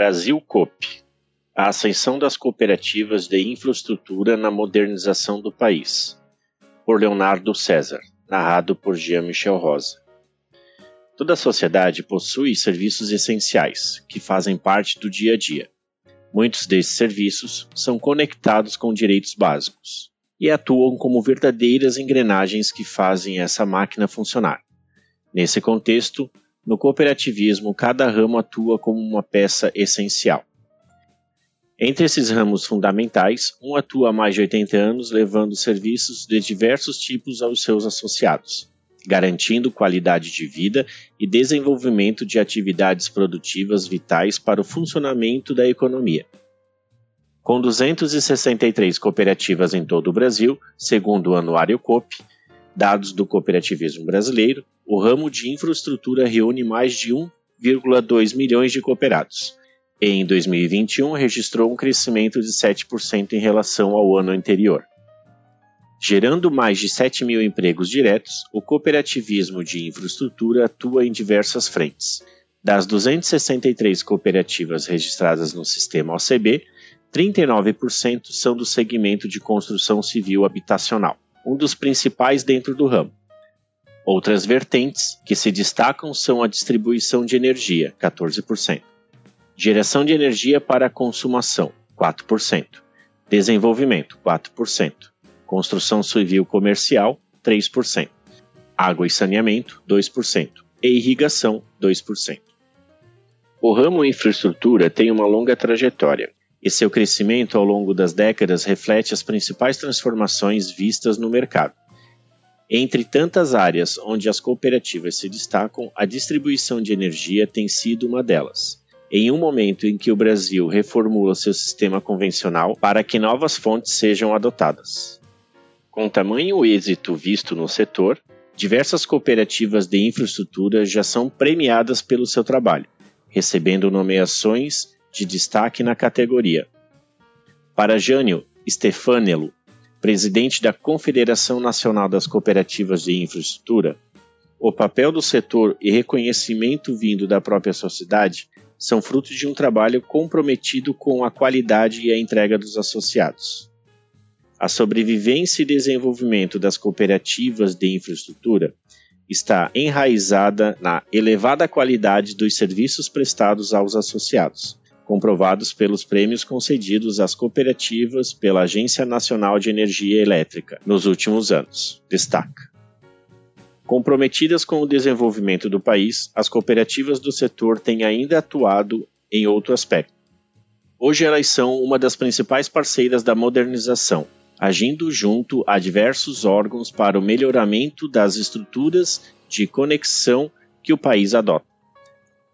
Brasil COP A ascensão das cooperativas de infraestrutura na modernização do país. Por Leonardo César, narrado por Jean-Michel Rosa. Toda sociedade possui serviços essenciais, que fazem parte do dia a dia. Muitos desses serviços são conectados com direitos básicos e atuam como verdadeiras engrenagens que fazem essa máquina funcionar. Nesse contexto, no cooperativismo, cada ramo atua como uma peça essencial. Entre esses ramos fundamentais, um atua há mais de 80 anos levando serviços de diversos tipos aos seus associados, garantindo qualidade de vida e desenvolvimento de atividades produtivas vitais para o funcionamento da economia. Com 263 cooperativas em todo o Brasil, segundo o Anuário COP, dados do cooperativismo brasileiro, o ramo de infraestrutura reúne mais de 1,2 milhões de cooperados. Em 2021, registrou um crescimento de 7% em relação ao ano anterior. Gerando mais de 7 mil empregos diretos, o cooperativismo de infraestrutura atua em diversas frentes. Das 263 cooperativas registradas no sistema OCB, 39% são do segmento de construção civil habitacional, um dos principais dentro do ramo. Outras vertentes que se destacam são a distribuição de energia, 14%, geração de energia para consumação, 4%, desenvolvimento, 4%, construção civil comercial, 3%, água e saneamento, 2%, e irrigação, 2%. O ramo infraestrutura tem uma longa trajetória, e seu crescimento ao longo das décadas reflete as principais transformações vistas no mercado. Entre tantas áreas onde as cooperativas se destacam, a distribuição de energia tem sido uma delas em um momento em que o Brasil reformula seu sistema convencional para que novas fontes sejam adotadas. Com tamanho êxito visto no setor, diversas cooperativas de infraestrutura já são premiadas pelo seu trabalho, recebendo nomeações de destaque na categoria. Para Jânio Stefanello, presidente da Confederação Nacional das Cooperativas de Infraestrutura, o papel do setor e reconhecimento vindo da própria sociedade são fruto de um trabalho comprometido com a qualidade e a entrega dos associados. A sobrevivência e desenvolvimento das cooperativas de infraestrutura está enraizada na elevada qualidade dos serviços prestados aos associados, comprovados pelos prêmios concedidos às cooperativas pela Agência Nacional de Energia Elétrica nos últimos anos. Destaca. Comprometidas com o desenvolvimento do país, as cooperativas do setor têm ainda atuado em outro aspecto. Hoje elas são uma das principais parceiras da modernização, agindo junto a diversos órgãos para o melhoramento das estruturas de conexão que o país adota.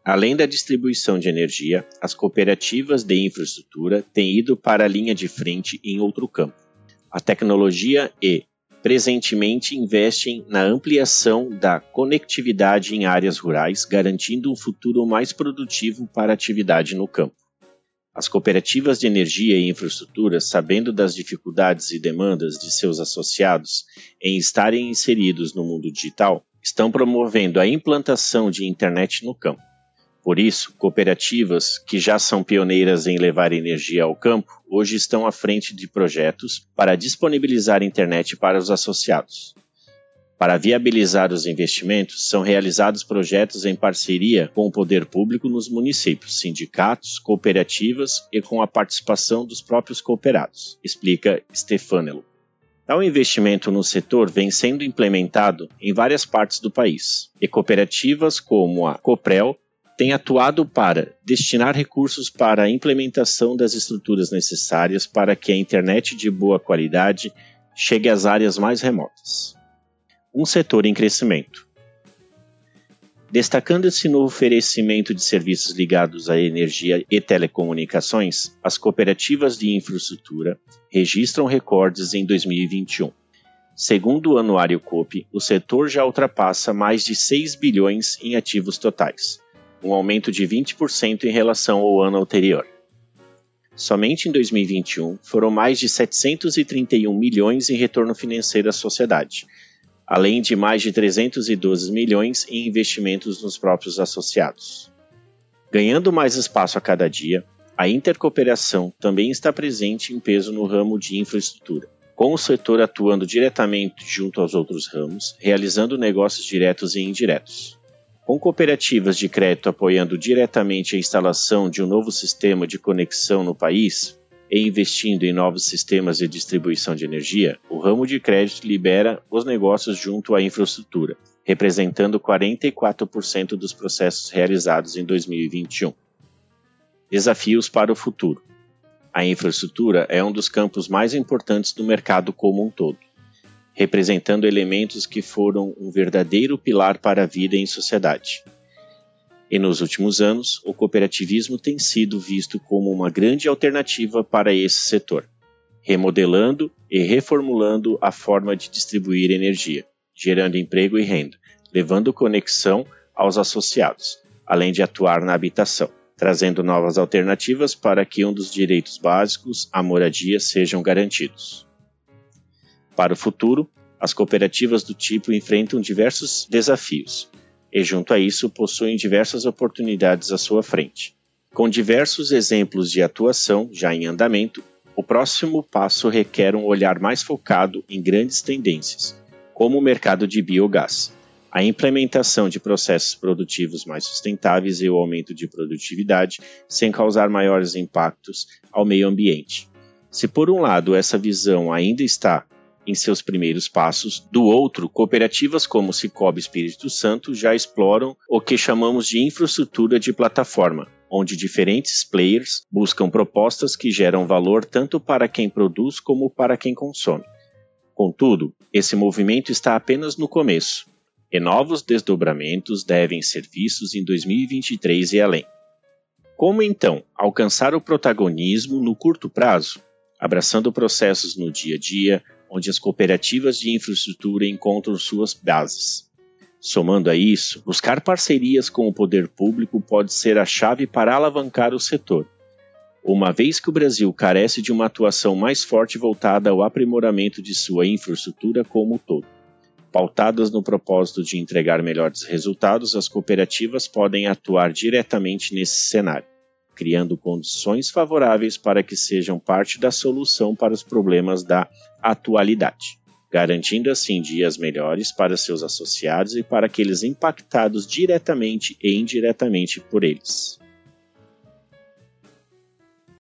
Além da distribuição de energia, as cooperativas de infraestrutura têm ido para a linha de frente em outro campo. A tecnologia e, presentemente, investem na ampliação da conectividade em áreas rurais, garantindo um futuro mais produtivo para a atividade no campo. As cooperativas de energia e infraestrutura, sabendo das dificuldades e demandas de seus associados em estarem inseridos no mundo digital, estão promovendo a implantação de internet no campo. Por isso, cooperativas que já são pioneiras em levar energia ao campo, hoje estão à frente de projetos para disponibilizar internet para os associados. Para viabilizar os investimentos, são realizados projetos em parceria com o poder público nos municípios, sindicatos, cooperativas e com a participação dos próprios cooperados, explica Stefanello. Tal investimento no setor vem sendo implementado em várias partes do país, e cooperativas como a Coprel têm atuado para destinar recursos para a implementação das estruturas necessárias para que a internet de boa qualidade chegue às áreas mais remotas um setor em crescimento. Destacando-se no oferecimento de serviços ligados à energia e telecomunicações, as cooperativas de infraestrutura registram recordes em 2021. Segundo o Anuário COP, o setor já ultrapassa mais de 6 bilhões em ativos totais, um aumento de 20% em relação ao ano anterior. Somente em 2021 foram mais de 731 milhões em retorno financeiro à sociedade, além de mais de 312 milhões em investimentos nos próprios associados. Ganhando mais espaço a cada dia, a intercooperação também está presente em peso no ramo de infraestrutura, com o setor atuando diretamente junto aos outros ramos, realizando negócios diretos e indiretos. Com cooperativas de crédito apoiando diretamente a instalação de um novo sistema de conexão no país e investindo em novos sistemas de distribuição de energia, o ramo de crédito libera os negócios junto à infraestrutura, representando 44% dos processos realizados em 2021. Desafios para o futuro. A infraestrutura é um dos campos mais importantes do mercado como um todo, representando elementos que foram um verdadeiro pilar para a vida em sociedade. E nos últimos anos, o cooperativismo tem sido visto como uma grande alternativa para esse setor, remodelando e reformulando a forma de distribuir energia, gerando emprego e renda, levando conexão aos associados, além de atuar na habitação trazendo novas alternativas para que um dos direitos básicos, a moradia, sejam garantidos. Para o futuro, as cooperativas do tipo enfrentam diversos desafios e, junto a isso, possuem diversas oportunidades à sua frente. Com diversos exemplos de atuação já em andamento, o próximo passo requer um olhar mais focado em grandes tendências, como o mercado de biogás, a implementação de processos produtivos mais sustentáveis e o aumento de produtividade sem causar maiores impactos ao meio ambiente. Se por um lado essa visão ainda está em seus primeiros passos, do outro, cooperativas como Cicobi Espírito Santo já exploram o que chamamos de infraestrutura de plataforma, onde diferentes players buscam propostas que geram valor tanto para quem produz como para quem consome. Contudo, esse movimento está apenas no começo e novos desdobramentos devem ser vistos em 2023 e além. Como então alcançar o protagonismo no curto prazo? Abraçando processos no dia a dia, onde as cooperativas de infraestrutura encontram suas bases. Somando a isso, buscar parcerias com o poder público pode ser a chave para alavancar o setor, uma vez que o Brasil carece de uma atuação mais forte voltada ao aprimoramento de sua infraestrutura como um todo. Pautadas no propósito de entregar melhores resultados, as cooperativas podem atuar diretamente nesse cenário, criando condições favoráveis para que sejam parte da solução para os problemas da atualidade, garantindo assim dias melhores para seus associados e para aqueles impactados diretamente e indiretamente por eles.